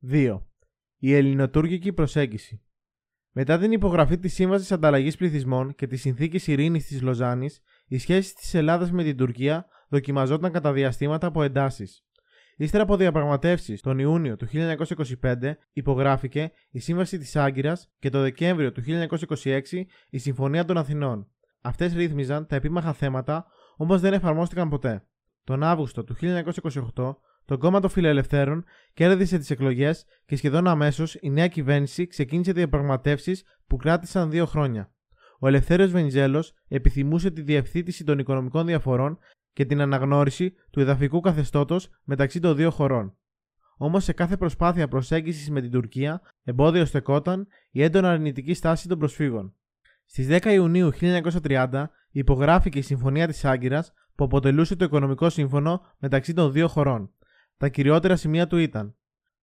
2. Η ελληνοτούρκικη προσέγγιση. Μετά την υπογραφή της Σύμβασης Ανταλλαγής Πληθυσμών και της Συνθήκης Ειρήνης της Λοζάνης, η σχέση της Ελλάδας με την Τουρκία δοκιμαζόταν κατά διαστήματα από εντάσεις. Ύστερα από διαπραγματεύσεις τον Ιούνιο του 1925 υπογράφηκε η Σύμβαση της Άγκυρας και το Δεκέμβριο του 1926 η Συμφωνία των Αθηνών. Αυτές ρύθμιζαν τα επίμαχα θέματα, όμως δεν εφαρμόστηκαν ποτέ. Τον Αύγουστο του 1928 το κόμμα των Φιλελευθέρων κέρδισε τις εκλογές και σχεδόν αμέσως η νέα κυβέρνηση ξεκίνησε διαπραγματεύσεις που κράτησαν δύο χρόνια. Ο Ελευθέρω Βενιζέλος επιθυμούσε τη διευθύτηση των οικονομικών διαφορών και την αναγνώριση του εδαφικού καθεστώτος μεταξύ των δύο χωρών. Όμως σε κάθε προσπάθεια προσέγγισης με την Τουρκία, εμπόδιο στεκόταν η έντονα αρνητική στάση των προσφύγων. Στις 10 Ιουνίου 1930 υπογράφηκε η Συμφωνία της Άγκυρας που αποτελούσε το οικονομικό σύμφωνο μεταξύ των δύο χωρών. Τα κυριότερα σημεία του ήταν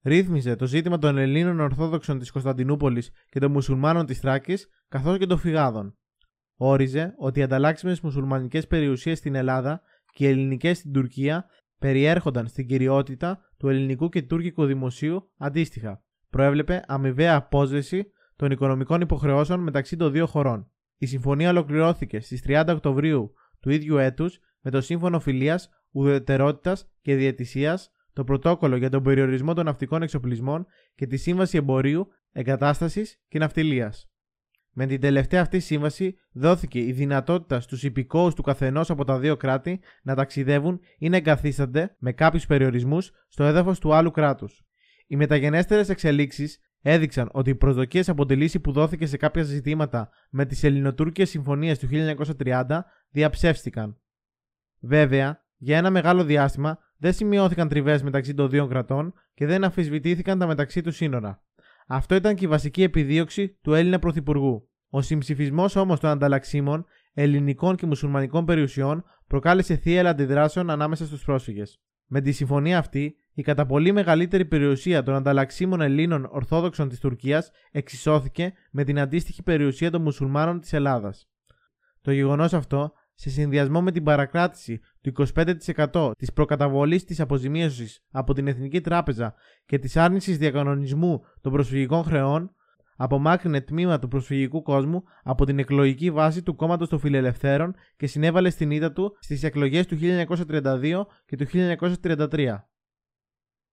ρύθμιζε το ζήτημα των Ελλήνων Ορθόδοξων της Κωνσταντινούπολης και των Μουσουλμάνων της Θράκης, καθώς και των Φυγάδων. Όριζε ότι οι ανταλλάξιμες μουσουλμανικές περιουσίες στην Ελλάδα και οι ελληνικές στην Τουρκία περιέρχονταν στην κυριότητα του ελληνικού και τουρκικού δημοσίου αντίστοιχα. Προέβλεπε αμοιβαία απόσβεση των οικονομικών υποχρεώσεων μεταξύ των δύο χωρών. Η συμφωνία ολοκληρώθηκε στις 30 Οκτωβρίου του ίδιου έτους με το Σύμφωνο Φιλίας, Ουδετερότητας και Διαιτησίας το πρωτόκολλο για τον περιορισμό των ναυτικών εξοπλισμών και τη Σύμβαση Εμπορίου, Εγκατάστασης και Ναυτιλίας. Με την τελευταία αυτή σύμβαση δόθηκε η δυνατότητα στους υπηκόους του καθενός από τα δύο κράτη να ταξιδεύουν ή να εγκαθίστανται με κάποιους περιορισμούς στο έδαφος του άλλου κράτους. Οι μεταγενέστερες εξελίξεις έδειξαν ότι οι προσδοκίες από τη λύση που δόθηκε σε κάποια ζητήματα με τις Ελληνοτούρκε συμφωνίες του 1930 διαψεύστηκαν. Βέβαια, για ένα μεγάλο διάστημα δεν σημειώθηκαν τριβές μεταξύ των δύο κρατών και δεν αμφισβητήθηκαν τα μεταξύ τους σύνορα. Αυτό ήταν και η βασική επιδίωξη του Έλληνα Πρωθυπουργού. Ο συμψηφισμός όμως των ανταλλαξίμων ελληνικών και μουσουλμανικών περιουσιών προκάλεσε θύελα αντιδράσεων ανάμεσα στους πρόσφυγες. Με τη συμφωνία αυτή, η κατά πολύ μεγαλύτερη περιουσία των ανταλλαξίμων Ελλήνων Ορθόδοξων της Τουρκίας εξισώθηκε με την αντίστοιχη περιουσία των μουσουλμάνων της Ελλάδας. Το γεγονός αυτό σε συνδυασμό με την παρακράτηση του 25% της προκαταβολής της αποζημίωσης από την Εθνική Τράπεζα και της άρνησης διακανονισμού των προσφυγικών χρεών, απομάκρυνε τμήμα του προσφυγικού κόσμου από την εκλογική βάση του κόμματος των φιλελευθέρων και συνέβαλε στην ήττα του στις εκλογές του 1932 και του 1933.